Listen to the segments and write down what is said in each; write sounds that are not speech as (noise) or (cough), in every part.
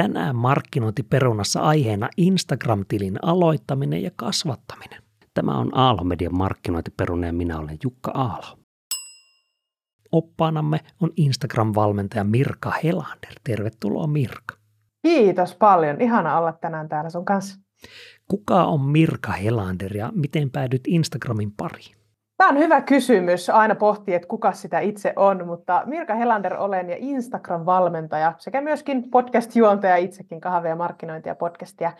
Tänään markkinointiperunassa aiheena Instagram-tilin aloittaminen ja kasvattaminen. Tämä on Aalho-median markkinointiperuna ja minä olen Jukka Aalo. Oppaanamme on Instagram-valmentaja Mirka Helander. Tervetuloa Mirka. Kiitos paljon. Ihana olla tänään täällä sun kanssa. Kuka on Mirka Helander ja miten päädyt Instagramin pariin? Tämä on hyvä kysymys. Aina pohtii, että kuka sitä itse on, mutta Mirka Helander olen ja Instagram-valmentaja sekä myöskin podcast-juontaja itsekin kahvia, markkinointia, podcastia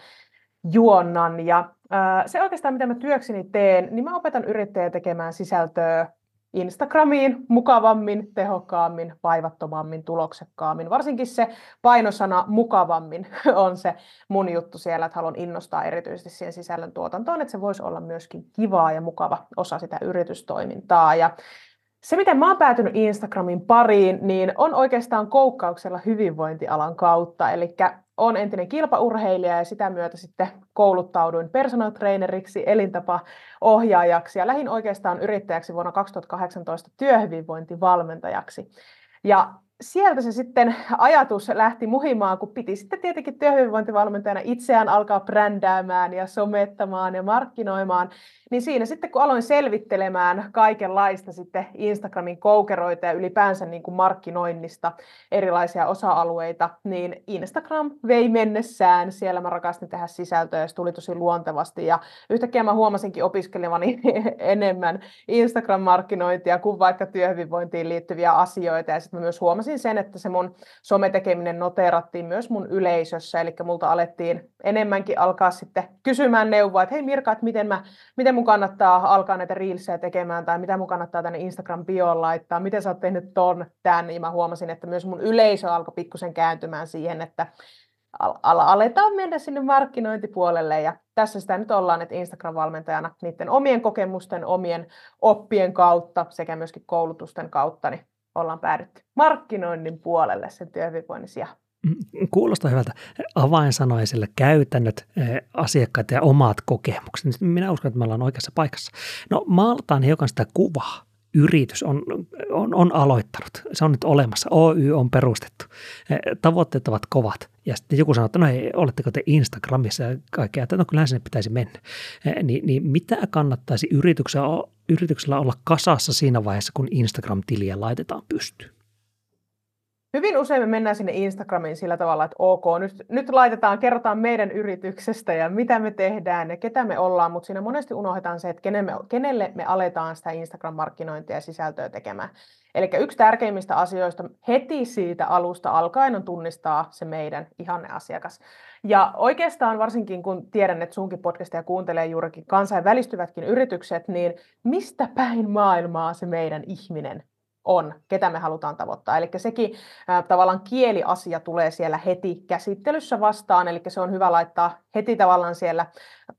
juonnan. Ja äh, se oikeastaan, mitä mä työkseni teen, niin mä opetan yrittäjä tekemään sisältöä Instagramiin mukavammin, tehokkaammin, vaivattomammin, tuloksekkaammin. Varsinkin se painosana mukavammin (laughs) on se mun juttu siellä, että haluan innostaa erityisesti siihen sisällön tuotantoon, että se voisi olla myöskin kivaa ja mukava osa sitä yritystoimintaa. Ja se, miten mä oon päätynyt Instagramin pariin, niin on oikeastaan koukkauksella hyvinvointialan kautta. Eli olen entinen kilpaurheilija ja sitä myötä sitten kouluttauduin personal traineriksi, elintapaohjaajaksi ja lähin oikeastaan yrittäjäksi vuonna 2018 työhyvinvointivalmentajaksi. Ja sieltä se sitten ajatus lähti muhimaan, kun piti sitten tietenkin työhyvinvointivalmentajana itseään alkaa brändäämään ja somettamaan ja markkinoimaan, niin siinä sitten kun aloin selvittelemään kaikenlaista sitten Instagramin koukeroita ja ylipäänsä niin kuin markkinoinnista erilaisia osa-alueita, niin Instagram vei mennessään. Siellä mä rakastin tehdä sisältöä ja se tuli tosi luontevasti ja yhtäkkiä mä huomasinkin opiskelevani (laughs) enemmän Instagram-markkinointia kuin vaikka työhyvinvointiin liittyviä asioita ja sitten mä myös huomasin sen, että se mun sometekeminen noteerattiin myös mun yleisössä, eli multa alettiin enemmänkin alkaa sitten kysymään neuvoa, että hei Mirka, että miten, mä, miten mun kannattaa alkaa näitä reelsejä tekemään, tai mitä mun kannattaa tänne Instagram-bioon laittaa, miten sä oot tehnyt ton, tän, ja mä huomasin, että myös mun yleisö alkoi pikkusen kääntymään siihen, että al- aletaan mennä sinne markkinointipuolelle, ja tässä sitä nyt ollaan, että Instagram-valmentajana niiden omien kokemusten, omien oppien kautta sekä myöskin koulutusten kautta, niin ollaan päädytty markkinoinnin puolelle sen työhyvinvoinnin sijaan. Mm, kuulostaa hyvältä. Avainsanoja sille käytännöt, eh, asiakkaat ja omat kokemukset. Minä uskon, että me ollaan oikeassa paikassa. No maalataan hiukan sitä kuvaa. Yritys on, on, on aloittanut. Se on nyt olemassa. Oy on perustettu. Eh, tavoitteet ovat kovat. Ja sitten joku sanoo, että no hei, oletteko te Instagramissa ja kaikkea, että no kyllähän sinne pitäisi mennä. Eh, niin, niin mitä kannattaisi yrityksellä, yrityksellä olla kasassa siinä vaiheessa, kun Instagram-tiliä laitetaan pystyyn? Hyvin usein me mennään sinne Instagramiin sillä tavalla, että ok, nyt, nyt laitetaan, kerrotaan meidän yrityksestä ja mitä me tehdään ja ketä me ollaan, mutta siinä monesti unohdetaan se, että kenelle me, kenelle me aletaan sitä Instagram-markkinointia ja sisältöä tekemään. Eli yksi tärkeimmistä asioista heti siitä alusta alkaen on tunnistaa se meidän ihanneasiakas. Ja oikeastaan varsinkin kun tiedän, että sunkin podcastia kuuntelee juurikin kansainvälistyvätkin yritykset, niin mistä päin maailmaa se meidän ihminen on, ketä me halutaan tavoittaa. Eli sekin äh, tavallaan kieliasia tulee siellä heti käsittelyssä vastaan, eli se on hyvä laittaa heti tavallaan siellä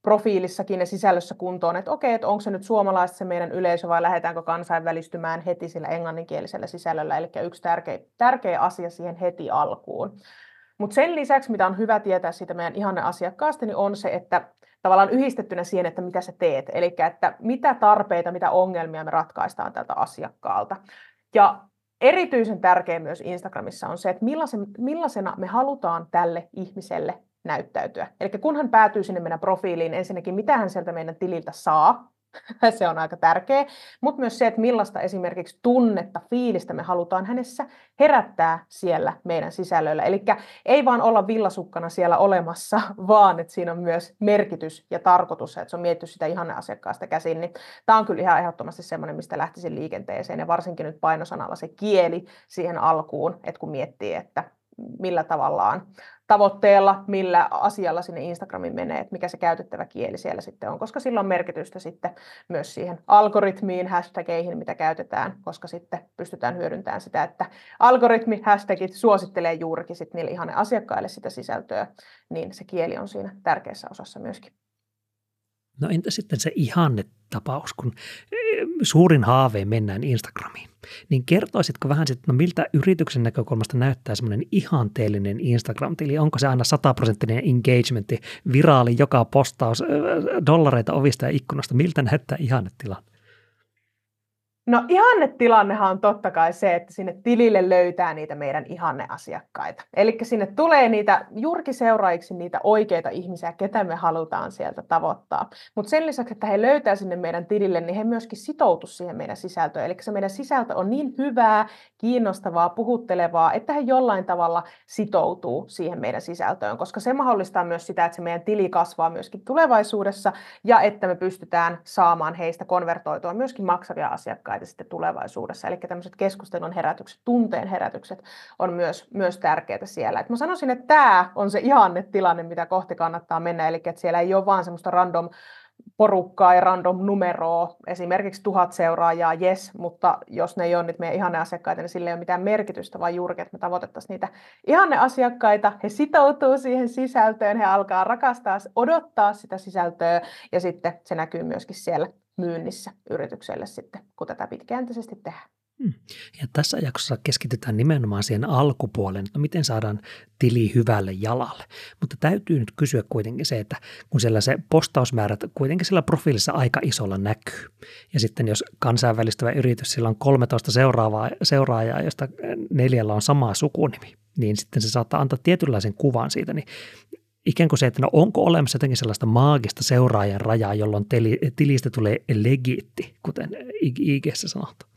profiilissakin ja sisällössä kuntoon, että okei, että onko se nyt suomalaista se meidän yleisö vai lähdetäänkö kansainvälistymään heti sillä englanninkielisellä sisällöllä, eli yksi tärkeä, tärkeä asia siihen heti alkuun. Mutta sen lisäksi, mitä on hyvä tietää siitä meidän ihanne asiakkaasta, niin on se, että tavallaan yhdistettynä siihen, että mitä sä teet, eli että mitä tarpeita, mitä ongelmia me ratkaistaan tältä asiakkaalta. Ja erityisen tärkeä myös Instagramissa on se, että millaisen, millaisena me halutaan tälle ihmiselle näyttäytyä. Eli kun hän päätyy sinne meidän profiiliin, ensinnäkin mitä hän sieltä meidän tililtä saa, (laughs) se on aika tärkeä, mutta myös se, että millaista esimerkiksi tunnetta, fiilistä me halutaan hänessä herättää siellä meidän sisällöillä. Eli ei vaan olla villasukkana siellä olemassa, (laughs) vaan että siinä on myös merkitys ja tarkoitus, että se on mietitty sitä ihanne asiakkaasta käsin. Niin tämä on kyllä ihan ehdottomasti semmoinen, mistä lähtisin liikenteeseen ja varsinkin nyt painosanalla se kieli siihen alkuun, että kun miettii, että millä tavallaan tavoitteella, millä asialla sinne Instagramiin menee, että mikä se käytettävä kieli siellä sitten on, koska sillä on merkitystä sitten myös siihen algoritmiin, hashtageihin, mitä käytetään, koska sitten pystytään hyödyntämään sitä, että algoritmi, hashtagit suosittelee juurikin sitten niille ihan asiakkaille sitä sisältöä, niin se kieli on siinä tärkeässä osassa myöskin. No entä sitten se ihanne tapaus, kun eh, suurin haave mennään Instagramiin, niin kertoisitko vähän sitten, no miltä yrityksen näkökulmasta näyttää semmoinen ihanteellinen Instagram-tili? Onko se aina sataprosenttinen engagementti, viraali joka postaus, dollareita ovista ja ikkunasta? Miltä näyttää ihannetilanne? No ihannetilannehan on totta kai se, että sinne tilille löytää niitä meidän ihanneasiakkaita. Eli sinne tulee niitä jurkiseuraajiksi niitä oikeita ihmisiä, ketä me halutaan sieltä tavoittaa. Mutta sen lisäksi, että he löytää sinne meidän tilille, niin he myöskin sitoutu siihen meidän sisältöön. Eli se meidän sisältö on niin hyvää, kiinnostavaa, puhuttelevaa, että he jollain tavalla sitoutuu siihen meidän sisältöön, koska se mahdollistaa myös sitä, että se meidän tili kasvaa myöskin tulevaisuudessa ja että me pystytään saamaan heistä konvertoitua myöskin maksavia asiakkaita asiakkaita sitten tulevaisuudessa. Eli tämmöiset keskustelun herätykset, tunteen herätykset on myös, myös tärkeitä siellä. Et mä sanoisin, että tämä on se ihanne tilanne, mitä kohti kannattaa mennä, eli että siellä ei ole vaan semmoista random porukkaa ja random numeroa, esimerkiksi tuhat seuraajaa, yes, mutta jos ne ei ole nyt meidän ihanne asiakkaita, niin sillä ei ole mitään merkitystä, vaan juurikin, että me tavoitettaisiin niitä ihanne asiakkaita, he sitoutuu siihen sisältöön, he alkaa rakastaa, odottaa sitä sisältöä, ja sitten se näkyy myöskin siellä myynnissä yritykselle sitten, kun tätä pitkäjänteisesti tehdään. Hmm. Ja tässä jaksossa keskitytään nimenomaan siihen alkupuoleen, että no miten saadaan tili hyvälle jalalle. Mutta täytyy nyt kysyä kuitenkin se, että kun siellä se postausmäärät kuitenkin sillä profiilissa aika isolla näkyy. Ja sitten jos kansainvälistyvä yritys, sillä on 13 seuraavaa, seuraajaa, josta neljällä on sama sukunimi, niin sitten se saattaa antaa tietynlaisen kuvan siitä, niin ikään kuin se, että no onko olemassa jotenkin sellaista maagista seuraajan rajaa, jolloin tilistä tulee legiitti, kuten ig sanotaan.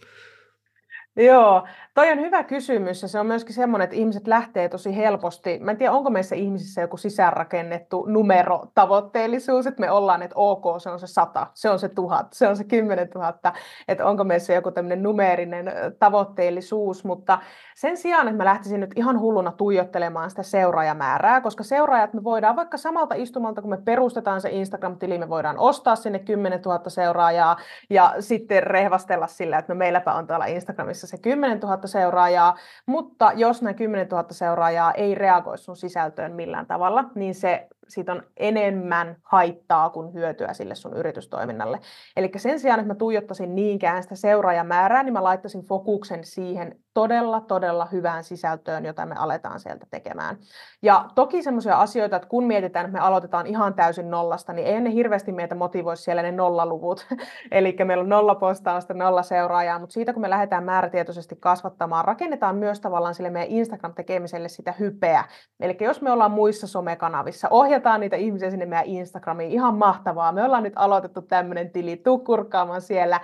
Joo, toi on hyvä kysymys ja se on myöskin semmoinen, että ihmiset lähtee tosi helposti. Mä en tiedä, onko meissä ihmisissä joku sisäänrakennettu numerotavoitteellisuus, että me ollaan, että ok, se on se sata, se on se tuhat, se on se kymmenen tuhatta, että onko meissä joku tämmöinen numeerinen tavoitteellisuus, mutta sen sijaan, että mä lähtisin nyt ihan hulluna tuijottelemaan sitä seuraajamäärää, koska seuraajat me voidaan vaikka samalta istumalta, kun me perustetaan se Instagram-tili, me voidaan ostaa sinne 10 000 seuraajaa ja sitten rehvastella sillä, että no meilläpä on tuolla Instagramissa se 10 000 seuraajaa, mutta jos nämä 10 000 seuraajaa ei reagoi sun sisältöön millään tavalla, niin se siitä on enemmän haittaa kuin hyötyä sille sun yritystoiminnalle. Eli sen sijaan, että mä tuijottaisin niinkään sitä seuraajamäärää, niin mä laittaisin fokuksen siihen todella, todella hyvään sisältöön, jota me aletaan sieltä tekemään. Ja toki semmoisia asioita, että kun mietitään, että me aloitetaan ihan täysin nollasta, niin ei ne hirveästi meitä motivoi siellä ne nollaluvut. (laughs) Eli meillä on nolla postausta, nolla seuraajaa, mutta siitä kun me lähdetään määrätietoisesti kasvattamaan, rakennetaan myös tavallaan sille meidän Instagram-tekemiselle sitä hypeä. Eli jos me ollaan muissa somekanavissa, ohjataan niitä ihmisiä sinne meidän Instagramiin, ihan mahtavaa. Me ollaan nyt aloitettu tämmöinen tili, tuu kurkkaamaan siellä,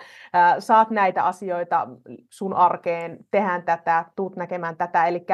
saat näitä asioita sun arkeen, tehdään tätä, tuut näkemään tätä. Eli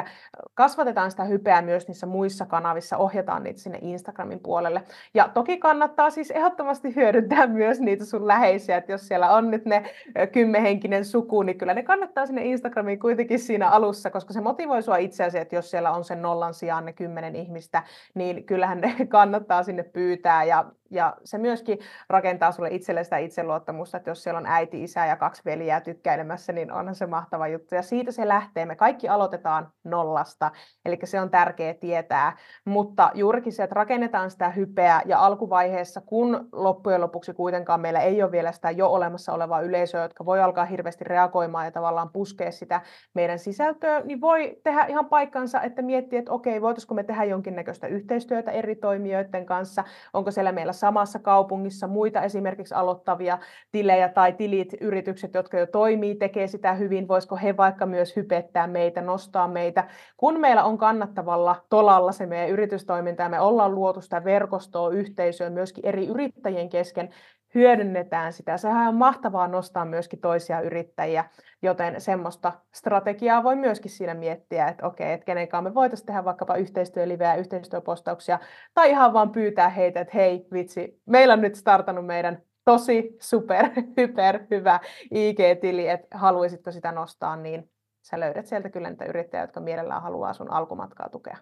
kasvatetaan sitä hypeä myös niissä muissa kanavissa, ohjataan niitä sinne Instagramin puolelle. Ja toki kannattaa siis ehdottomasti hyödyntää myös niitä sun läheisiä, että jos siellä on nyt ne kymmenhenkinen suku, niin kyllä ne kannattaa sinne Instagramiin kuitenkin siinä alussa, koska se motivoi sua itseäsi, että jos siellä on sen nollan sijaan ne kymmenen ihmistä, niin kyllähän ne (laughs) kannattaa sinne pyytää ja ja se myöskin rakentaa sulle itselle sitä itseluottamusta, että jos siellä on äiti, isä ja kaksi veljää tykkäilemässä, niin onhan se mahtava juttu. Ja siitä se lähtee. Me kaikki aloitetaan nollasta, eli se on tärkeää tietää. Mutta juurikin se, että rakennetaan sitä hypeä ja alkuvaiheessa, kun loppujen lopuksi kuitenkaan meillä ei ole vielä sitä jo olemassa olevaa yleisöä, jotka voi alkaa hirveästi reagoimaan ja tavallaan puskea sitä meidän sisältöä, niin voi tehdä ihan paikkansa, että miettiä, että okei, voitaisiko me tehdä jonkinnäköistä yhteistyötä eri toimijoiden kanssa, onko siellä meillä samassa kaupungissa muita esimerkiksi aloittavia tilejä tai tilit, yritykset, jotka jo toimii, tekee sitä hyvin, voisiko he vaikka myös hypettää meitä, nostaa meitä. Kun meillä on kannattavalla tolalla se meidän yritystoiminta ja me ollaan luotu sitä verkostoa, yhteisöä myöskin eri yrittäjien kesken, hyödynnetään sitä. Sehän on mahtavaa nostaa myöskin toisia yrittäjiä, joten semmoista strategiaa voi myöskin siinä miettiä, että okei, että kenen kanssa me voitaisiin tehdä vaikkapa yhteistyöliveä, yhteistyöpostauksia, tai ihan vaan pyytää heitä, että hei vitsi, meillä on nyt startannut meidän tosi super, (laughs) hyper hyvä IG-tili, että haluaisitko sitä nostaa, niin sä löydät sieltä kyllä niitä yrittäjiä, jotka mielellään haluaa sun alkumatkaa tukea.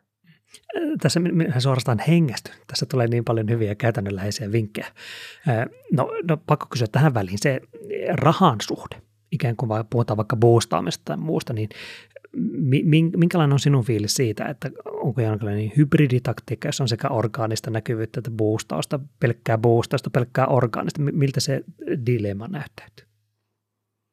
Tässä minä suorastaan hengästy. Tässä tulee niin paljon hyviä käytännönläheisiä vinkkejä. No, no pakko kysyä tähän väliin se rahan suhde. Ikään kuin puhutaan vaikka boostaamista tai muusta, niin minkälainen on sinun fiilis siitä, että onko jonkinlainen hybriditaktiikka, jos on sekä orgaanista näkyvyyttä että boostausta, pelkkää boostausta, pelkkää orgaanista, miltä se dilemma näyttäytyy?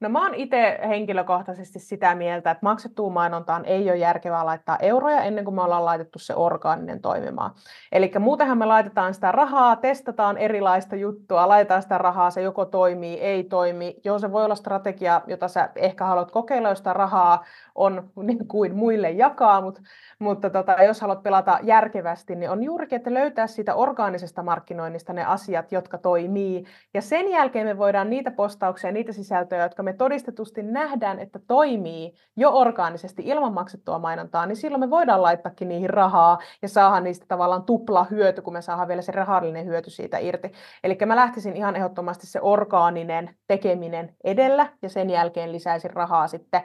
No mä oon itse henkilökohtaisesti sitä mieltä, että maksettuun mainontaan ei ole järkevää laittaa euroja ennen kuin me ollaan laitettu se orgaaninen toimimaan. Eli muutenhan me laitetaan sitä rahaa, testataan erilaista juttua, laitetaan sitä rahaa, se joko toimii, ei toimi. Joo, se voi olla strategia, jota sä ehkä haluat kokeilla, jos sitä rahaa on (laughs) niin kuin muille jakaa, mutta, mutta tota, jos haluat pelata järkevästi, niin on juurikin, että löytää siitä orgaanisesta markkinoinnista ne asiat, jotka toimii. Ja sen jälkeen me voidaan niitä postauksia, niitä sisältöjä, jotka me todistetusti nähdään, että toimii jo orgaanisesti ilman maksettua mainontaa, niin silloin me voidaan laittaakin niihin rahaa ja saada niistä tavallaan tupla hyöty, kun me saadaan vielä se rahallinen hyöty siitä irti. Eli mä lähtisin ihan ehdottomasti se orgaaninen tekeminen edellä ja sen jälkeen lisäisin rahaa sitten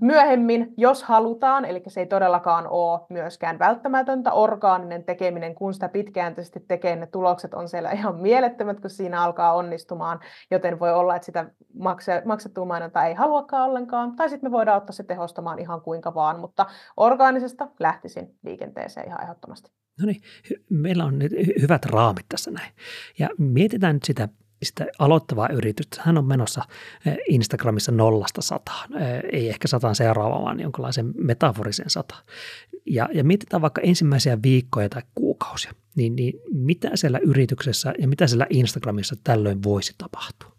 Myöhemmin, jos halutaan, eli se ei todellakaan ole myöskään välttämätöntä, orgaaninen tekeminen, kun sitä pitkäjänteisesti tekee, ne tulokset on siellä (laughs) ihan mielettömät, kun siinä alkaa onnistumaan, joten voi olla, että sitä maksettua mainontaa ei haluakaan ollenkaan, tai sitten me voidaan ottaa se tehostamaan ihan kuinka vaan, mutta orgaanisesta lähtisin liikenteeseen ihan ehdottomasti. No niin, meillä on nyt hyvät raamit tässä näin. Ja mietitään nyt sitä sitä aloittavaa yritystä. Hän on menossa eh, Instagramissa nollasta sataan, eh, ei ehkä sataan seuraavaan, vaan jonkinlaisen metaforisen sata. Ja, ja mietitään vaikka ensimmäisiä viikkoja tai kuukausia, niin, niin mitä siellä yrityksessä ja mitä siellä Instagramissa tällöin voisi tapahtua?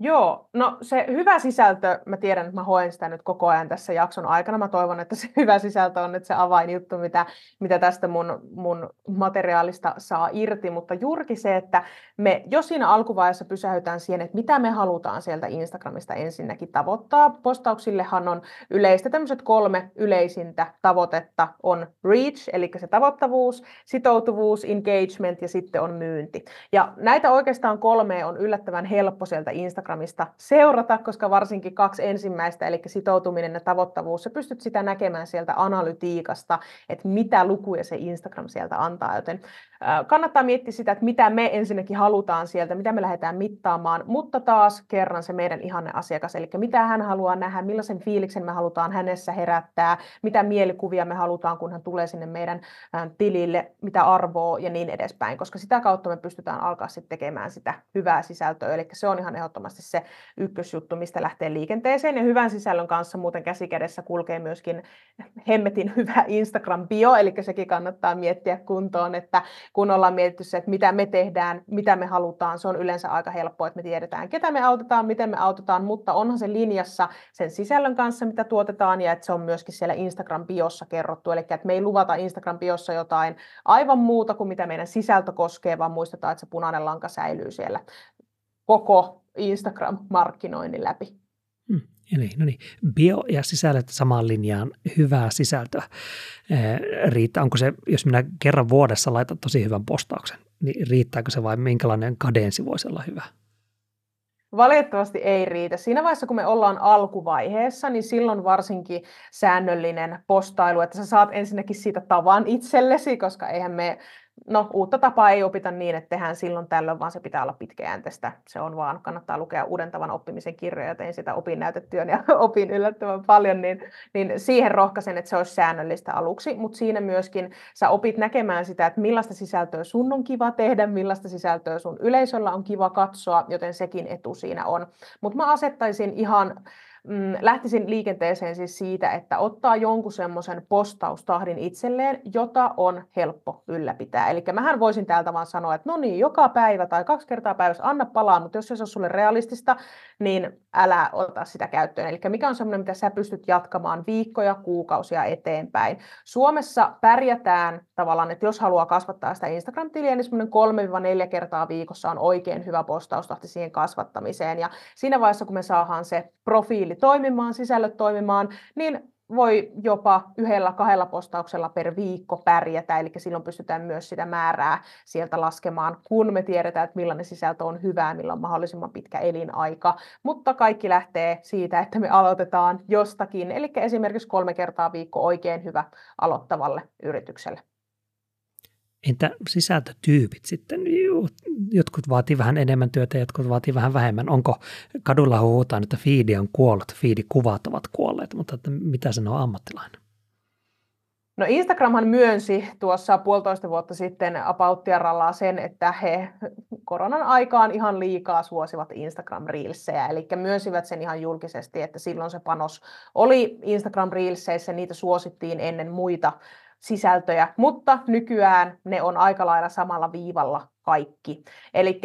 Joo, no se hyvä sisältö, mä tiedän, että mä hoen sitä nyt koko ajan tässä jakson aikana. Mä toivon, että se (laughs) hyvä sisältö on nyt se avainjuttu, mitä, mitä tästä mun, mun materiaalista saa irti. Mutta juurikin se, että me jo siinä alkuvaiheessa pysähytään siihen, että mitä me halutaan sieltä Instagramista ensinnäkin tavoittaa. Postauksillehan on yleistä tämmöiset kolme yleisintä tavoitetta on reach, eli se tavoittavuus, sitoutuvuus, engagement ja sitten on myynti. Ja näitä oikeastaan kolme on yllättävän helppo sieltä Instagramista Instagramista seurata, koska varsinkin kaksi ensimmäistä, eli sitoutuminen ja tavoittavuus, sä pystyt sitä näkemään sieltä analytiikasta, että mitä lukuja se Instagram sieltä antaa, joten kannattaa miettiä sitä, että mitä me ensinnäkin halutaan sieltä, mitä me lähdetään mittaamaan, mutta taas kerran se meidän ihanne asiakas, eli mitä hän haluaa nähdä, millaisen fiiliksen me halutaan hänessä herättää, mitä mielikuvia me halutaan, kun hän tulee sinne meidän tilille, mitä arvoa ja niin edespäin, koska sitä kautta me pystytään alkaa sitten tekemään sitä hyvää sisältöä, eli se on ihan ehdottomasti se ykkösjuttu, mistä lähtee liikenteeseen, ja hyvän sisällön kanssa muuten käsikädessä kulkee myöskin hemmetin (laughs) hyvä Instagram-bio, eli sekin kannattaa miettiä kuntoon, että kun ollaan mietitty se, että mitä me tehdään, mitä me halutaan, se on yleensä aika helppoa, että me tiedetään, ketä me autetaan, miten me autetaan, mutta onhan se linjassa sen sisällön kanssa, mitä tuotetaan, ja että se on myöskin siellä Instagram-biossa kerrottu, eli että me ei luvata Instagram-biossa jotain aivan muuta kuin mitä meidän sisältö koskee, vaan muistetaan, että se punainen lanka säilyy siellä koko Instagram-markkinoinnin läpi. Hmm. Eli no niin, bio ja sisällöt samaan linjaan, hyvää sisältöä. Riittää, onko se, jos minä kerran vuodessa laitan tosi hyvän postauksen, niin riittääkö se vai minkälainen kadensi voisi olla hyvä? Valitettavasti ei riitä. Siinä vaiheessa, kun me ollaan alkuvaiheessa, niin silloin varsinkin säännöllinen postailu, että sä saat ensinnäkin siitä tavan itsellesi, koska eihän me No, uutta tapaa ei opita niin, että tehdään silloin tällöin, vaan se pitää olla pitkäjänteistä. Se on vaan, kannattaa lukea uuden tavan oppimisen kirjoja, tein sitä opin näytetyön ja (laughs) opin yllättävän paljon, niin, niin siihen rohkaisen, että se olisi säännöllistä aluksi, mutta siinä myöskin sä opit näkemään sitä, että millaista sisältöä sun on kiva tehdä, millaista sisältöä sun yleisöllä on kiva katsoa, joten sekin etu siinä on. Mutta mä asettaisin ihan mm, lähtisin liikenteeseen siis siitä, että ottaa jonkun semmoisen postaustahdin itselleen, jota on helppo ylläpitää. Eli mähän voisin täältä vaan sanoa, että no niin, joka päivä tai kaksi kertaa päivässä anna palaa, mutta jos se on sulle realistista, niin älä ota sitä käyttöön. Eli mikä on semmoinen, mitä sä pystyt jatkamaan viikkoja, kuukausia eteenpäin. Suomessa pärjätään tavallaan, että jos haluaa kasvattaa sitä Instagram-tiliä, niin semmoinen 3-4 kertaa viikossa on oikein hyvä postaustahti siihen kasvattamiseen. Ja siinä vaiheessa, kun me saadaan se profiili toimimaan, sisällöt toimimaan, niin voi jopa yhdellä kahdella postauksella per viikko pärjätä, eli silloin pystytään myös sitä määrää sieltä laskemaan, kun me tiedetään, että millainen sisältö on hyvää, millä on mahdollisimman pitkä elinaika. Mutta kaikki lähtee siitä, että me aloitetaan jostakin, eli esimerkiksi kolme kertaa viikko oikein hyvä aloittavalle yritykselle. Entä sisältötyypit sitten? Jotkut vaatii vähän enemmän työtä, jotkut vaatii vähän vähemmän. Onko kadulla huutaan, että fiidi on kuollut, fiidikuvat ovat kuolleet, mutta että mitä sanoo ammattilainen? No Instagramhan myönsi tuossa puolitoista vuotta sitten apauttiarallaan sen, että he koronan aikaan ihan liikaa suosivat Instagram Reelsejä, eli myönsivät sen ihan julkisesti, että silloin se panos oli Instagram Reelseissä, niitä suosittiin ennen muita sisältöjä, mutta nykyään ne on aika lailla samalla viivalla kaikki. Eli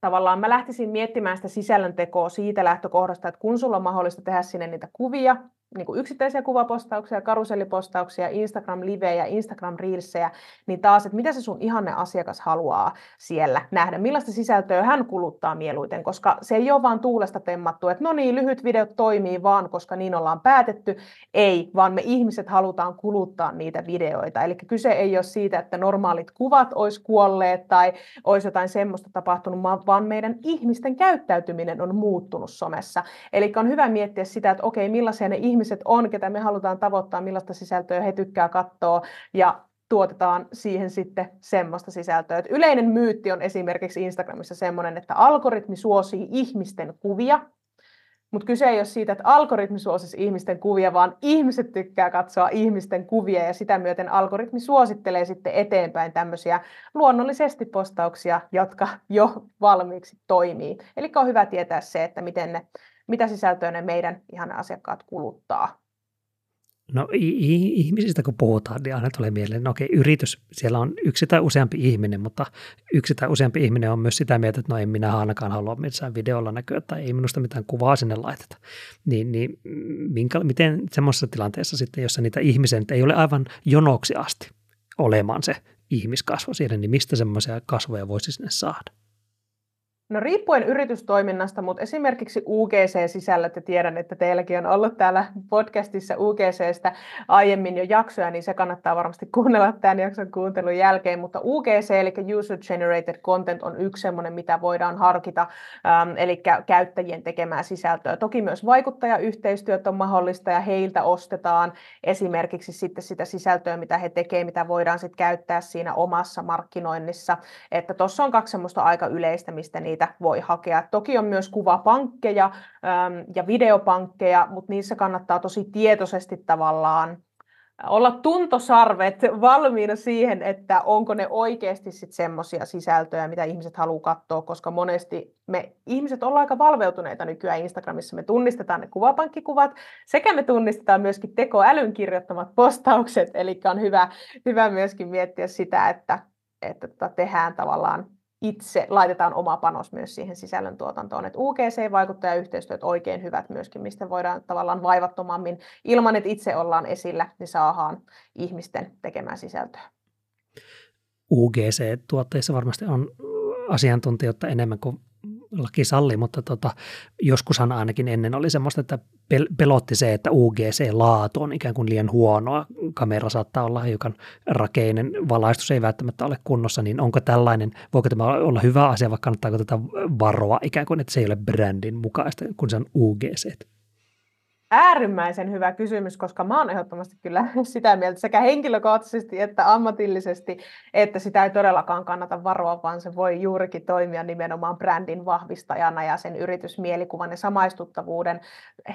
tavallaan mä lähtisin miettimään sitä sisällöntekoa siitä lähtökohdasta, että kun sulla on mahdollista tehdä sinne niitä kuvia, niin kuin yksittäisiä kuvapostauksia, karusellipostauksia, Instagram-livejä, Instagram-reelsejä, niin taas, että mitä se sun ihanne asiakas haluaa siellä nähdä, millaista sisältöä hän kuluttaa mieluiten, koska se ei ole vaan tuulesta temmattu, että no niin, lyhyt videot toimii vaan, koska niin ollaan päätetty. Ei, vaan me ihmiset halutaan kuluttaa niitä videoita. Eli kyse ei ole siitä, että normaalit kuvat olisi kuolleet tai olisi jotain semmoista tapahtunut, vaan meidän ihmisten käyttäytyminen on muuttunut somessa. Eli on hyvä miettiä sitä, että okei, millaisia ne ihmiset ihmiset on, ketä me halutaan tavoittaa, millaista sisältöä he tykkää katsoa ja tuotetaan siihen sitten semmoista sisältöä. Et yleinen myytti on esimerkiksi Instagramissa semmoinen, että algoritmi suosii ihmisten kuvia, mutta kyse ei ole siitä, että algoritmi suosisi ihmisten kuvia, vaan ihmiset tykkää katsoa ihmisten kuvia ja sitä myöten algoritmi suosittelee sitten eteenpäin tämmöisiä luonnollisesti postauksia, jotka jo valmiiksi toimii. Eli on hyvä tietää se, että miten ne mitä sisältöä ne meidän ihan asiakkaat kuluttaa. No ihmisistä kun puhutaan, niin aina tulee mieleen, no okei, yritys, siellä on yksi tai useampi ihminen, mutta yksi tai useampi ihminen on myös sitä mieltä, että no en minä ainakaan halua missään videolla näkyä tai ei minusta mitään kuvaa sinne laiteta. Niin, niin minkä, miten semmoisessa tilanteessa sitten, jossa niitä ihmisiä ei ole aivan jonoksi asti olemaan se ihmiskasvo siellä, niin mistä semmoisia kasvoja voisi sinne saada? No riippuen yritystoiminnasta, mutta esimerkiksi UGC-sisällöt, ja tiedän, että teilläkin on ollut täällä podcastissa UGCstä aiemmin jo jaksoja, niin se kannattaa varmasti kuunnella tämän jakson kuuntelun jälkeen, mutta UGC, eli User Generated Content, on yksi sellainen, mitä voidaan harkita, ähm, eli käyttäjien tekemää sisältöä. Toki myös vaikuttajayhteistyöt on mahdollista, ja heiltä ostetaan esimerkiksi sitten sitä sisältöä, mitä he tekevät, mitä voidaan sitten käyttää siinä omassa markkinoinnissa, että tuossa on kaksi semmoista aika yleistä, mistä niitä niitä voi hakea. Toki on myös kuvapankkeja ja videopankkeja, mutta niissä kannattaa tosi tietoisesti tavallaan olla tuntosarvet valmiina siihen, että onko ne oikeasti sitten semmoisia sisältöjä, mitä ihmiset haluaa katsoa, koska monesti me ihmiset ollaan aika valveutuneita nykyään Instagramissa. Me tunnistetaan ne kuvapankkikuvat sekä me tunnistetaan myöskin tekoälyn kirjoittamat postaukset, eli on hyvä, hyvä myöskin miettiä sitä, että, että tota tehdään tavallaan itse laitetaan oma panos myös siihen sisällöntuotantoon. Et UGC-vaikuttajayhteistyöt oikein hyvät myöskin, mistä voidaan tavallaan vaivattomammin, ilman että itse ollaan esillä, niin saadaan ihmisten tekemään sisältöä. UGC-tuotteissa varmasti on asiantuntijoita enemmän kuin laki salli, mutta tota, joskushan ainakin ennen oli semmoista, että pel- pelotti se, että UGC-laatu on ikään kuin liian huonoa. Kamera saattaa olla hiukan rakeinen, valaistus ei välttämättä ole kunnossa, niin onko tällainen, voiko tämä olla hyvä asia, vai kannattaako tätä varoa ikään kuin, että se ei ole brändin mukaista, kun se on UGC? Äärimmäisen hyvä kysymys, koska mä oon ehdottomasti kyllä (laughs) sitä mieltä sekä henkilökohtaisesti että ammatillisesti, että sitä ei todellakaan kannata varoa, vaan se voi juurikin toimia nimenomaan brändin vahvistajana ja sen yritysmielikuvan ja samaistuttavuuden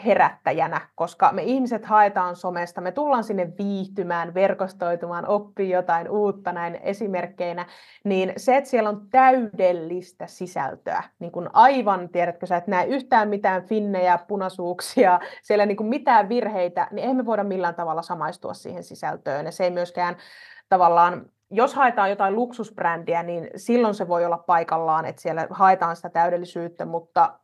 herättäjänä, koska me ihmiset haetaan somesta, me tullaan sinne viihtymään, verkostoitumaan, oppii jotain uutta näin esimerkkeinä, niin se, että siellä on täydellistä sisältöä, niin kuin aivan, tiedätkö sä, että näe yhtään mitään finnejä, punaisuuksia, siellä ole niin kuin mitään virheitä, niin emme voida millään tavalla samaistua siihen sisältöön. Ja se ei myöskään tavallaan, jos haetaan jotain luksusbrändiä, niin silloin se voi olla paikallaan, että siellä haetaan sitä täydellisyyttä, mutta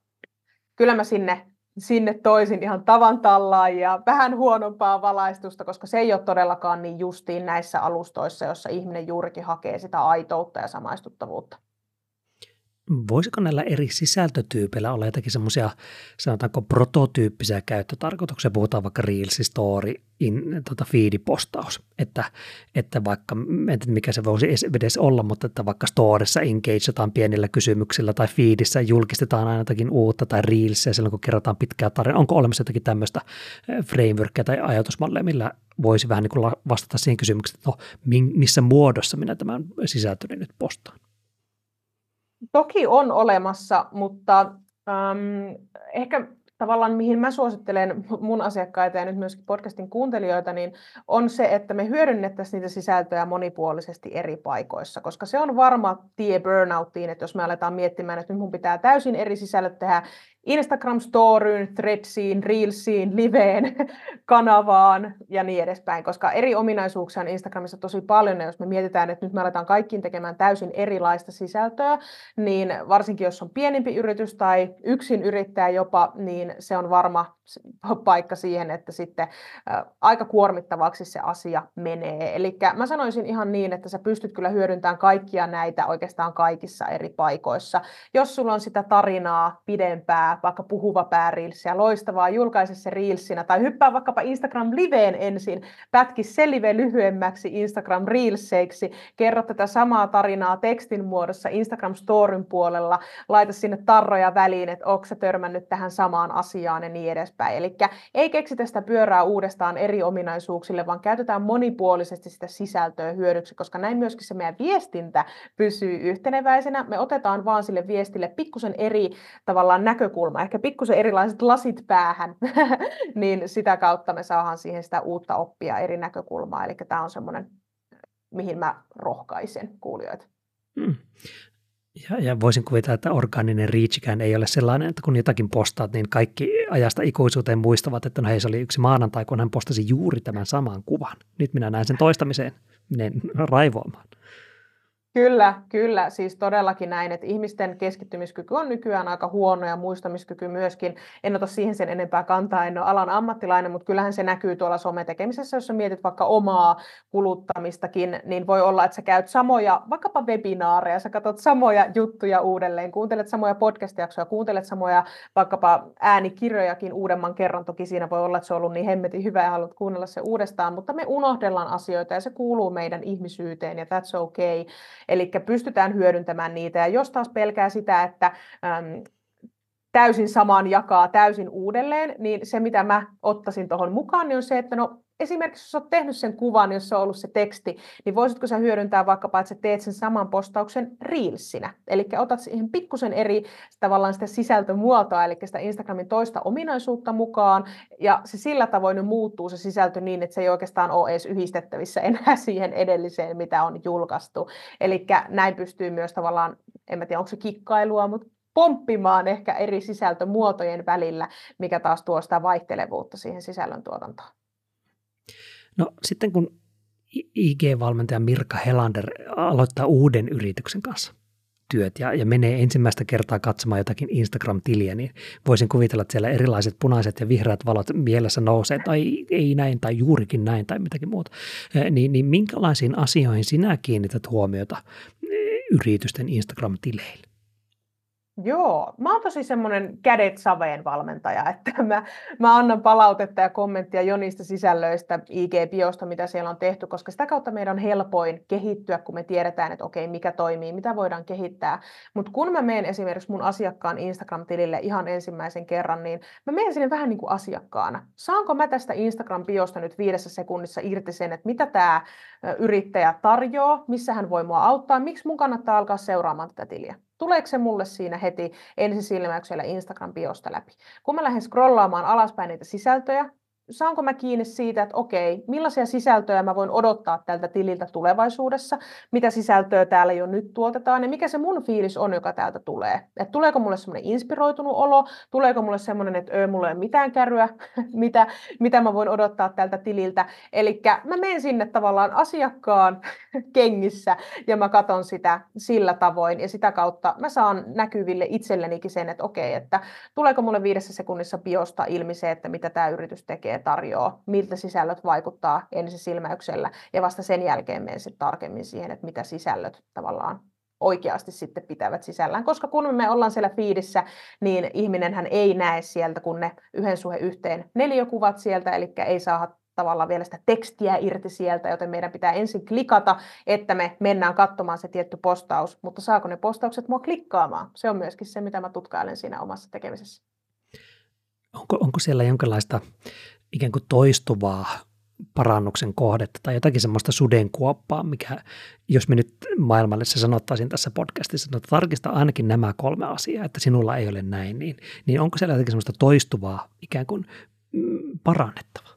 kyllä mä sinne, sinne toisin ihan tavan tallaan ja vähän huonompaa valaistusta, koska se ei ole todellakaan niin justiin näissä alustoissa, jossa ihminen juurikin hakee sitä aitoutta ja samaistuttavuutta voisiko näillä eri sisältötyypeillä olla jotakin semmoisia, sanotaanko prototyyppisiä käyttötarkoituksia, puhutaan vaikka Reels, Story, in, tota feed-postaus, että, että vaikka, en tiedä mikä se voisi edes olla, mutta että vaikka Storessa engageataan pienillä kysymyksillä tai feedissä julkistetaan aina jotakin uutta tai Reelsia silloin, kun kerrotaan pitkää tarinaa. Onko olemassa jotakin tämmöistä frameworkia tai ajatusmalleja, millä voisi vähän niin kuin vastata siihen kysymykseen, että no, missä muodossa minä tämän sisältöni nyt postaan? Toki on olemassa, mutta ähm, ehkä tavallaan mihin mä suosittelen mun asiakkaita ja nyt myöskin podcastin kuuntelijoita, niin on se, että me hyödynnettäisiin niitä sisältöjä monipuolisesti eri paikoissa, koska se on varma tie burnouttiin, että jos me aletaan miettimään, että nyt mun pitää täysin eri sisällöt tehdä Instagram-storyyn, Threadsiin, Reelsiin, Liveen, (laughs) kanavaan ja niin edespäin, koska eri ominaisuuksia on Instagramissa tosi paljon, ja jos me mietitään, että nyt me aletaan kaikkiin tekemään täysin erilaista sisältöä, niin varsinkin jos on pienempi yritys tai yksin yrittäjä jopa, niin se on varma paikka siihen, että sitten aika kuormittavaksi se asia menee. Eli mä sanoisin ihan niin, että sä pystyt kyllä hyödyntämään kaikkia näitä oikeastaan kaikissa eri paikoissa. Jos sulla on sitä tarinaa pidempää, vaikka puhuva päärilsiä, loistavaa, julkaise se reelsinä tai hyppää vaikkapa Instagram Liveen ensin, pätki se live lyhyemmäksi Instagram Reelseiksi, kerro tätä samaa tarinaa tekstin muodossa Instagram Storyn puolella, laita sinne tarroja väliin, että onko sä törmännyt tähän samaan asiaan ja niin edespäin. Eli ei keksitä sitä pyörää uudestaan eri ominaisuuksille, vaan käytetään monipuolisesti sitä sisältöä hyödyksi, koska näin myöskin se meidän viestintä pysyy yhteneväisenä. Me otetaan vaan sille viestille pikkusen eri tavallaan näkökulma, ehkä pikkusen erilaiset lasit päähän, (laughs) niin sitä kautta me saadaan siihen sitä uutta oppia eri näkökulmaa. Eli tämä on semmoinen, mihin mä rohkaisen kuulijoita. Hmm. Ja, ja voisin kuvitella, että orgaaninen reachikään ei ole sellainen, että kun jotakin postaat, niin kaikki ajasta ikuisuuteen muistavat, että no hei, se oli yksi maanantai, kun hän postasi juuri tämän saman kuvan. Nyt minä näen sen toistamiseen, ne raivoamaan. Kyllä, kyllä. Siis todellakin näin, että ihmisten keskittymiskyky on nykyään aika huono ja muistamiskyky myöskin. En ota siihen sen enempää kantaa, en ole alan ammattilainen, mutta kyllähän se näkyy tuolla sometekemisessä, jos mietit vaikka omaa kuluttamistakin, niin voi olla, että sä käyt samoja, vaikkapa webinaareja, sä katsot samoja juttuja uudelleen, kuuntelet samoja podcast-jaksoja, kuuntelet samoja vaikkapa äänikirjojakin uudemman kerran. Toki siinä voi olla, että se on ollut niin hemmetin hyvä ja haluat kuunnella se uudestaan, mutta me unohdellaan asioita ja se kuuluu meidän ihmisyyteen ja that's okay. Eli pystytään hyödyntämään niitä. Ja jos taas pelkää sitä, että äm, täysin samaan jakaa täysin uudelleen, niin se mitä mä ottaisin tuohon mukaan, niin on se, että no esimerkiksi jos olet tehnyt sen kuvan, jossa on ollut se teksti, niin voisitko sä hyödyntää vaikkapa, että sä teet sen saman postauksen Reelsinä. Eli otat siihen pikkusen eri tavallaan sitä sisältömuotoa, eli sitä Instagramin toista ominaisuutta mukaan, ja se sillä tavoin muuttuu se sisältö niin, että se ei oikeastaan ole edes yhdistettävissä enää (laughs) siihen edelliseen, mitä on julkaistu. Eli näin pystyy myös tavallaan, en mä tiedä onko se kikkailua, mutta pomppimaan ehkä eri sisältömuotojen välillä, mikä taas tuo sitä vaihtelevuutta siihen sisällön tuotantoon. No sitten kun IG-valmentaja Mirka Helander aloittaa uuden yrityksen kanssa työt ja, ja menee ensimmäistä kertaa katsomaan jotakin Instagram-tiliä, niin voisin kuvitella, että siellä erilaiset punaiset ja vihreät valot mielessä nousee, tai ei näin, tai juurikin näin, tai mitäkin muuta. Niin, niin minkälaisiin asioihin sinä kiinnität huomiota yritysten Instagram-tileille? Joo, mä oon tosi semmoinen kädet saveen valmentaja, (laughs) että mä, mä annan palautetta ja kommenttia jo niistä sisällöistä IG-biosta, mitä siellä on tehty, koska sitä kautta meidän on helpoin kehittyä, kun me tiedetään, että okei, mikä toimii, mitä voidaan kehittää. Mutta kun mä menen esimerkiksi mun asiakkaan Instagram-tilille ihan ensimmäisen kerran, niin mä menen sinne vähän niin kuin asiakkaana. Saanko mä tästä Instagram-biosta nyt viidessä sekunnissa irti sen, että mitä tämä yrittäjä tarjoaa, missä hän voi mua auttaa, miksi mun kannattaa alkaa seuraamaan tätä tiliä? Tuleeko se mulle siinä heti ensisilmäyksellä Instagram-biosta läpi? Kun mä lähden scrollaamaan alaspäin niitä sisältöjä, saanko mä kiinni siitä, että okei, millaisia sisältöjä mä voin odottaa tältä tililtä tulevaisuudessa, mitä sisältöä täällä jo nyt tuotetaan ja mikä se mun fiilis on, joka täältä tulee. Että tuleeko mulle semmoinen inspiroitunut olo, tuleeko mulle semmoinen, että öö, mulla ei ole mitään kärryä, (laughs) mitä, mitä mä voin odottaa tältä tililtä. Eli mä menen sinne tavallaan asiakkaan (laughs) kengissä ja mä katson sitä sillä tavoin ja sitä kautta mä saan näkyville itsellenikin sen, että okei, että tuleeko mulle viidessä sekunnissa biosta ilmi se, että mitä tämä yritys tekee tarjoaa, miltä sisällöt vaikuttaa ensisilmäyksellä ja vasta sen jälkeen menen sitten tarkemmin siihen, että mitä sisällöt tavallaan oikeasti sitten pitävät sisällään, koska kun me ollaan siellä fiidissä, niin ihminenhän ei näe sieltä, kun ne yhden suhe yhteen neljökuvat sieltä, eli ei saa tavallaan vielä sitä tekstiä irti sieltä, joten meidän pitää ensin klikata, että me mennään katsomaan se tietty postaus, mutta saako ne postaukset mua klikkaamaan? Se on myöskin se, mitä mä tutkailen siinä omassa tekemisessä. Onko, onko siellä jonkinlaista ikään kuin toistuvaa parannuksen kohdetta tai jotakin semmoista sudenkuoppaa, mikä, jos me nyt maailmalle se sanottaisiin tässä podcastissa, että tarkista ainakin nämä kolme asiaa, että sinulla ei ole näin, niin, niin onko siellä jotakin semmoista toistuvaa ikään kuin mm, parannettavaa?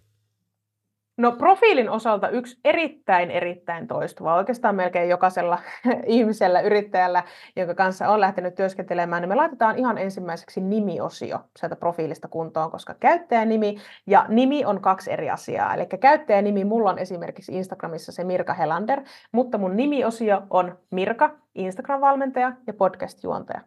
No profiilin osalta yksi erittäin, erittäin toistuva, oikeastaan melkein jokaisella (laughs) ihmisellä, yrittäjällä, jonka kanssa on lähtenyt työskentelemään, niin me laitetaan ihan ensimmäiseksi nimiosio sieltä profiilista kuntoon, koska käyttäjänimi ja nimi on kaksi eri asiaa. Eli käyttäjänimi, mulla on esimerkiksi Instagramissa se Mirka Helander, mutta mun nimiosio on Mirka, Instagram-valmentaja ja podcast-juontaja.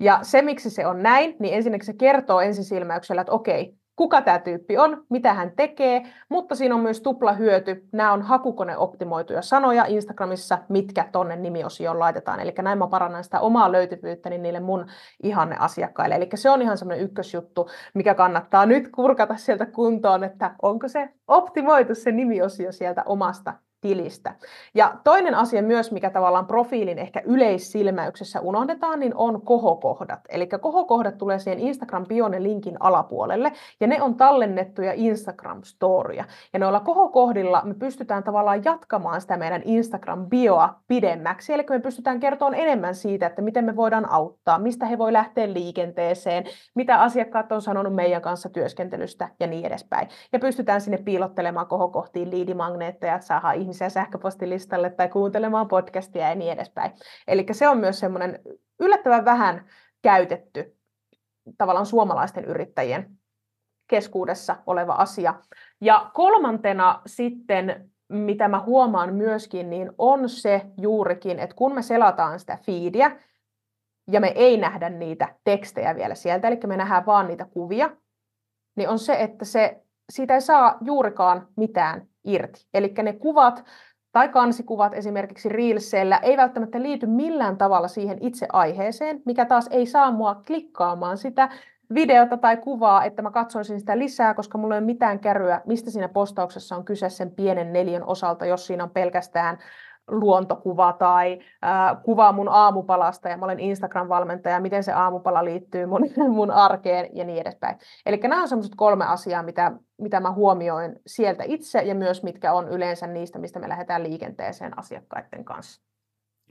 Ja se, miksi se on näin, niin ensinnäkin se kertoo ensisilmäyksellä, että okei, kuka tämä tyyppi on, mitä hän tekee, mutta siinä on myös tupla hyöty. Nämä on hakukoneoptimoituja sanoja Instagramissa, mitkä tonne nimiosioon laitetaan. Eli näin mä parannan sitä omaa löytyvyyttäni niille mun ihanne asiakkaille. Eli se on ihan semmoinen ykkösjuttu, mikä kannattaa nyt kurkata sieltä kuntoon, että onko se optimoitu se nimiosio sieltä omasta tilistä. Ja toinen asia myös, mikä tavallaan profiilin ehkä yleissilmäyksessä unohdetaan, niin on kohokohdat. Eli kohokohdat tulee siihen Instagram Bione linkin alapuolelle, ja ne on tallennettuja Instagram Storya. Ja noilla kohokohdilla me pystytään tavallaan jatkamaan sitä meidän Instagram bioa pidemmäksi, eli me pystytään kertomaan enemmän siitä, että miten me voidaan auttaa, mistä he voi lähteä liikenteeseen, mitä asiakkaat on sanonut meidän kanssa työskentelystä ja niin edespäin. Ja pystytään sinne piilottelemaan kohokohtiin liidimagneetteja, että saadaan ihmisiä sähköpostilistalle tai kuuntelemaan podcastia ja niin edespäin. Eli se on myös semmoinen yllättävän vähän käytetty tavallaan suomalaisten yrittäjien keskuudessa oleva asia. Ja kolmantena sitten, mitä mä huomaan myöskin, niin on se juurikin, että kun me selataan sitä feedia, ja me ei nähdä niitä tekstejä vielä sieltä, eli me nähdään vaan niitä kuvia, niin on se, että se, siitä ei saa juurikaan mitään irti. Eli ne kuvat tai kansikuvat esimerkiksi Reelsellä ei välttämättä liity millään tavalla siihen itse aiheeseen, mikä taas ei saa mua klikkaamaan sitä videota tai kuvaa, että mä katsoisin sitä lisää, koska mulla ei ole mitään kärryä, mistä siinä postauksessa on kyse sen pienen neljän osalta, jos siinä on pelkästään luontokuva tai äh, kuva mun aamupalasta ja mä olen Instagram-valmentaja, miten se aamupala liittyy mun, (laughs) mun arkeen ja niin edespäin. Eli nämä on sellaiset kolme asiaa, mitä, mitä mä huomioin sieltä itse ja myös mitkä on yleensä niistä, mistä me lähdetään liikenteeseen asiakkaiden kanssa.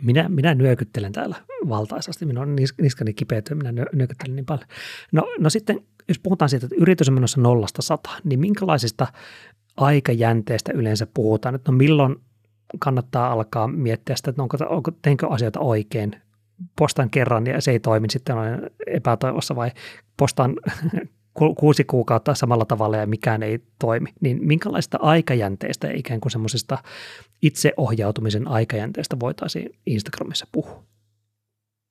Minä, minä nyökyttelen täällä valtaisasti. Minun on niskani kipeätä, minä nyökyttelen niin paljon. No, no sitten, jos puhutaan siitä, että yritys on menossa nollasta sata, niin minkälaisista aikajänteestä yleensä puhutaan? Että no milloin kannattaa alkaa miettiä sitä, että onko, onko, teenkö asioita oikein. Postan kerran ja se ei toimi, sitten olen epätoivossa vai postaan (laughs) kuusi kuukautta samalla tavalla ja mikään ei toimi. Niin minkälaista aikajänteestä ikään kuin semmoisesta itseohjautumisen aikajänteestä voitaisiin Instagramissa puhua?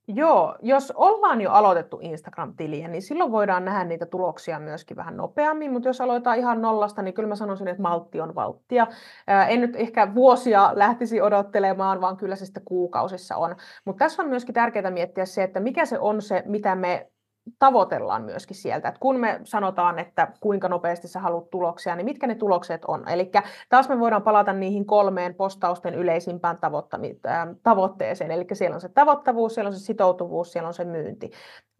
Joo, jos ollaan jo aloitettu Instagram-tiliä, niin silloin voidaan nähdä niitä tuloksia myöskin vähän nopeammin, mutta jos aloitetaan ihan nollasta, niin kyllä mä sanoisin, että maltti on valttia. En nyt ehkä vuosia lähtisi odottelemaan, vaan kyllä se sitten kuukausissa on. Mutta tässä on myöskin tärkeää miettiä se, että mikä se on se, mitä me tavoitellaan myöskin sieltä, että kun me sanotaan, että kuinka nopeasti sä haluat tuloksia, niin mitkä ne tulokset on. Eli taas me voidaan palata niihin kolmeen postausten yleisimpään tavoitteeseen, eli siellä on se tavoittavuus, siellä on se sitoutuvuus, siellä on se myynti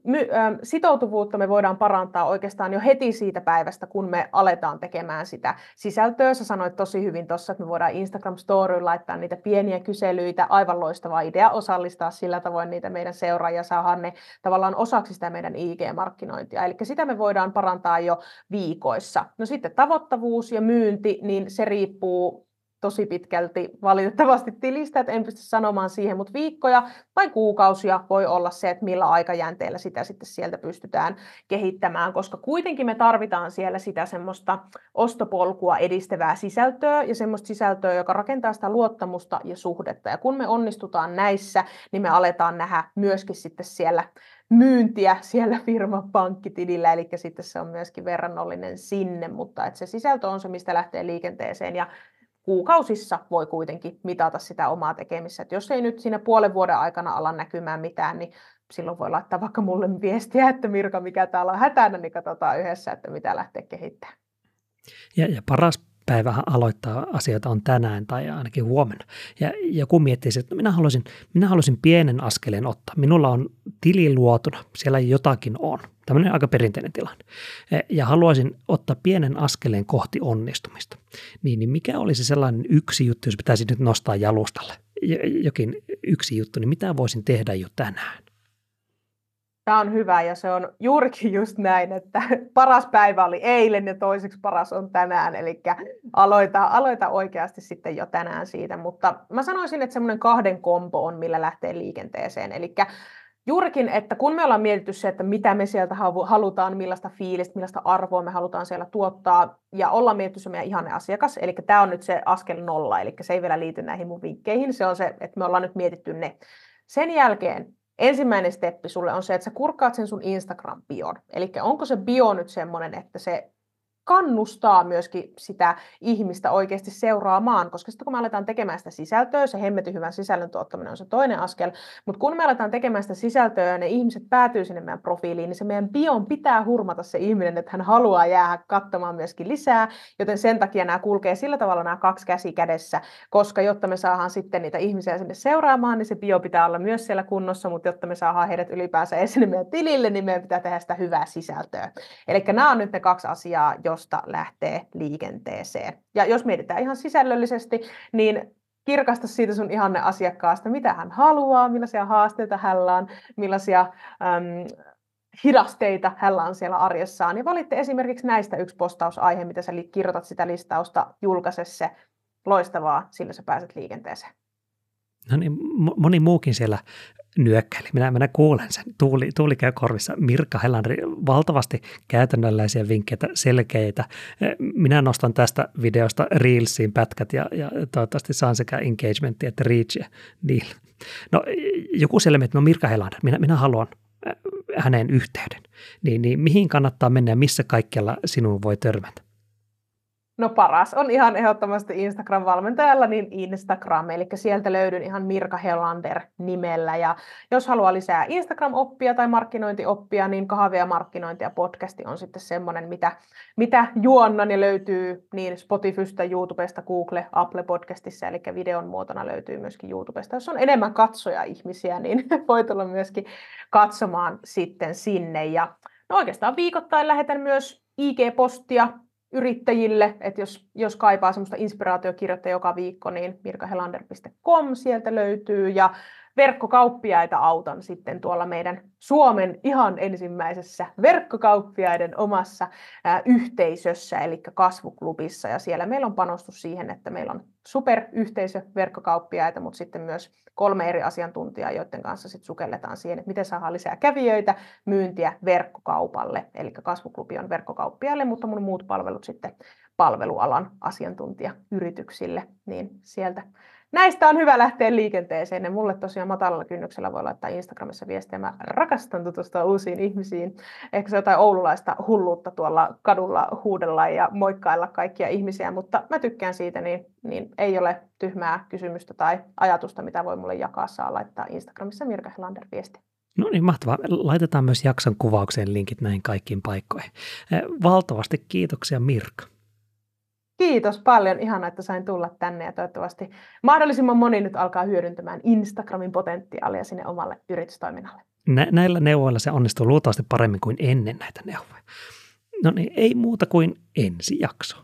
my, ö, sitoutuvuutta me voidaan parantaa oikeastaan jo heti siitä päivästä, kun me aletaan tekemään sitä sisältöä. Sä sanoit tosi hyvin tuossa, että me voidaan Instagram Storyin laittaa niitä pieniä kyselyitä, aivan loistava idea osallistaa sillä tavoin niitä meidän seuraajia, saadaan ne tavallaan osaksi sitä meidän IG-markkinointia. Eli sitä me voidaan parantaa jo viikoissa. No sitten tavoittavuus ja myynti, niin se riippuu tosi pitkälti valitettavasti tilistä, että en pysty sanomaan siihen, mutta viikkoja tai kuukausia voi olla se, että millä aikajänteellä sitä sitten sieltä pystytään kehittämään, koska kuitenkin me tarvitaan siellä sitä semmoista ostopolkua edistävää sisältöä ja semmoista sisältöä, joka rakentaa sitä luottamusta ja suhdetta. Ja kun me onnistutaan näissä, niin me aletaan nähdä myöskin sitten siellä myyntiä siellä firman pankkitilillä, eli sitten se on myöskin verrannollinen sinne, mutta että se sisältö on se, mistä lähtee liikenteeseen ja kuukausissa voi kuitenkin mitata sitä omaa tekemistä. Et jos ei nyt siinä puolen vuoden aikana ala näkymään mitään, niin silloin voi laittaa vaikka mulle viestiä, että Mirka, mikä täällä on hätänä, niin katsotaan yhdessä, että mitä lähtee kehittämään. Ja, ja paras päivähän aloittaa asioita on tänään tai ainakin huomenna. Ja joku miettii, että minä haluaisin, minä haluaisin pienen askeleen ottaa. Minulla on tili luotuna, siellä jotakin on. Tämmöinen aika perinteinen tilanne. Ja haluaisin ottaa pienen askeleen kohti onnistumista. Niin, niin mikä olisi sellainen yksi juttu, jos pitäisi nyt nostaa jalustalle? Jokin yksi juttu, niin mitä voisin tehdä jo tänään? Tämä on hyvä ja se on juurikin just näin, että (laughs) paras päivä oli eilen ja toiseksi paras on tänään, eli aloita, aloita oikeasti sitten jo tänään siitä, mutta mä sanoisin, että semmoinen kahden kompo on, millä lähtee liikenteeseen, eli juurikin, että kun me ollaan mietitty se, että mitä me sieltä halutaan, millaista fiilistä, millaista arvoa me halutaan siellä tuottaa, ja ollaan mietitty se meidän ihanne asiakas, eli tämä on nyt se askel nolla, eli se ei vielä liity näihin mun vinkkeihin, se on se, että me ollaan nyt mietitty ne. Sen jälkeen ensimmäinen steppi sulle on se, että sä kurkkaat sen sun Instagram-bion. Eli onko se bio nyt semmoinen, että se kannustaa myöskin sitä ihmistä oikeasti seuraamaan, koska sitten kun me aletaan tekemään sitä sisältöä, se hemmetin hyvän sisällön tuottaminen on se toinen askel, mutta kun me aletaan tekemään sitä sisältöä ja ne ihmiset päätyy sinne meidän profiiliin, niin se meidän bion pitää hurmata se ihminen, että hän haluaa jäädä katsomaan myöskin lisää, joten sen takia nämä kulkee sillä tavalla nämä kaksi käsi kädessä, koska jotta me saadaan sitten niitä ihmisiä sinne seuraamaan, niin se bio pitää olla myös siellä kunnossa, mutta jotta me saadaan heidät ylipäänsä esille meidän tilille, niin meidän pitää tehdä sitä hyvää sisältöä. Eli nämä on nyt ne kaksi asiaa, josta lähtee liikenteeseen. Ja jos mietitään ihan sisällöllisesti, niin kirkasta siitä sun ihanne asiakkaasta, mitä hän haluaa, millaisia haasteita hänellä on, millaisia äm, hidasteita hänellä on siellä arjessaan. Ja valitte esimerkiksi näistä yksi postausaihe, mitä sä kirjoitat sitä listausta, julkaise se. Loistavaa, sillä sä pääset liikenteeseen. No niin, moni muukin siellä nyökkäili. Minä, minä kuulen sen. Tuuli, tuuli käy korvissa. Mirka Helandri, valtavasti käytännönläisiä vinkkejä, selkeitä. Minä nostan tästä videosta Reelsiin pätkät ja, ja toivottavasti saan sekä engagementia että reachia niillä. No joku siellä että no Mirka Helander, minä, minä haluan äh, hänen yhteyden. Niin, niin mihin kannattaa mennä ja missä kaikkialla sinun voi törmätä? No paras on ihan ehdottomasti Instagram-valmentajalla, niin Instagram, eli sieltä löydyn ihan Mirka Helander nimellä. Ja jos haluaa lisää Instagram-oppia tai markkinointioppia, niin kahvia markkinointi ja podcasti on sitten semmoinen, mitä, mitä juonnan ja löytyy niin Spotifysta, YouTubesta, Google, Apple Podcastissa, eli videon muotona löytyy myöskin YouTubesta. Jos on enemmän katsoja ihmisiä, niin (laughs) voi tulla myöskin katsomaan sitten sinne. Ja no oikeastaan viikoittain lähetän myös IG-postia yrittäjille, että jos, jos kaipaa semmoista inspiraatiokirjoittaa joka viikko, niin mirkahelander.com sieltä löytyy. Ja verkkokauppiaita autan sitten tuolla meidän Suomen ihan ensimmäisessä verkkokauppiaiden omassa yhteisössä, eli kasvuklubissa. Ja siellä meillä on panostus siihen, että meillä on superyhteisö verkkokauppiaita, mutta sitten myös kolme eri asiantuntijaa, joiden kanssa sitten sukelletaan siihen, että miten saadaan lisää kävijöitä, myyntiä verkkokaupalle. Eli kasvuklubi on verkkokauppiaille, mutta mun muut palvelut sitten palvelualan asiantuntijayrityksille, niin sieltä näistä on hyvä lähteä liikenteeseen. Ja mulle tosiaan matalalla kynnyksellä voi laittaa Instagramissa viestiä. Mä rakastan tutustua uusiin ihmisiin. Ehkä se jotain oululaista hulluutta tuolla kadulla huudella ja moikkailla kaikkia ihmisiä, mutta mä tykkään siitä, niin, niin ei ole tyhmää kysymystä tai ajatusta, mitä voi mulle jakaa. Saa laittaa Instagramissa Mirka Helander viesti. No niin, mahtavaa. Laitetaan myös jakson kuvaukseen linkit näihin kaikkiin paikkoihin. Eh, valtavasti kiitoksia Mirka. Kiitos paljon. Ihana, että sain tulla tänne ja toivottavasti mahdollisimman moni nyt alkaa hyödyntämään Instagramin potentiaalia sinne omalle yritystoiminnalle. Nä- näillä neuvoilla se onnistuu luultavasti paremmin kuin ennen näitä neuvoja. No niin, ei muuta kuin ensi jakso.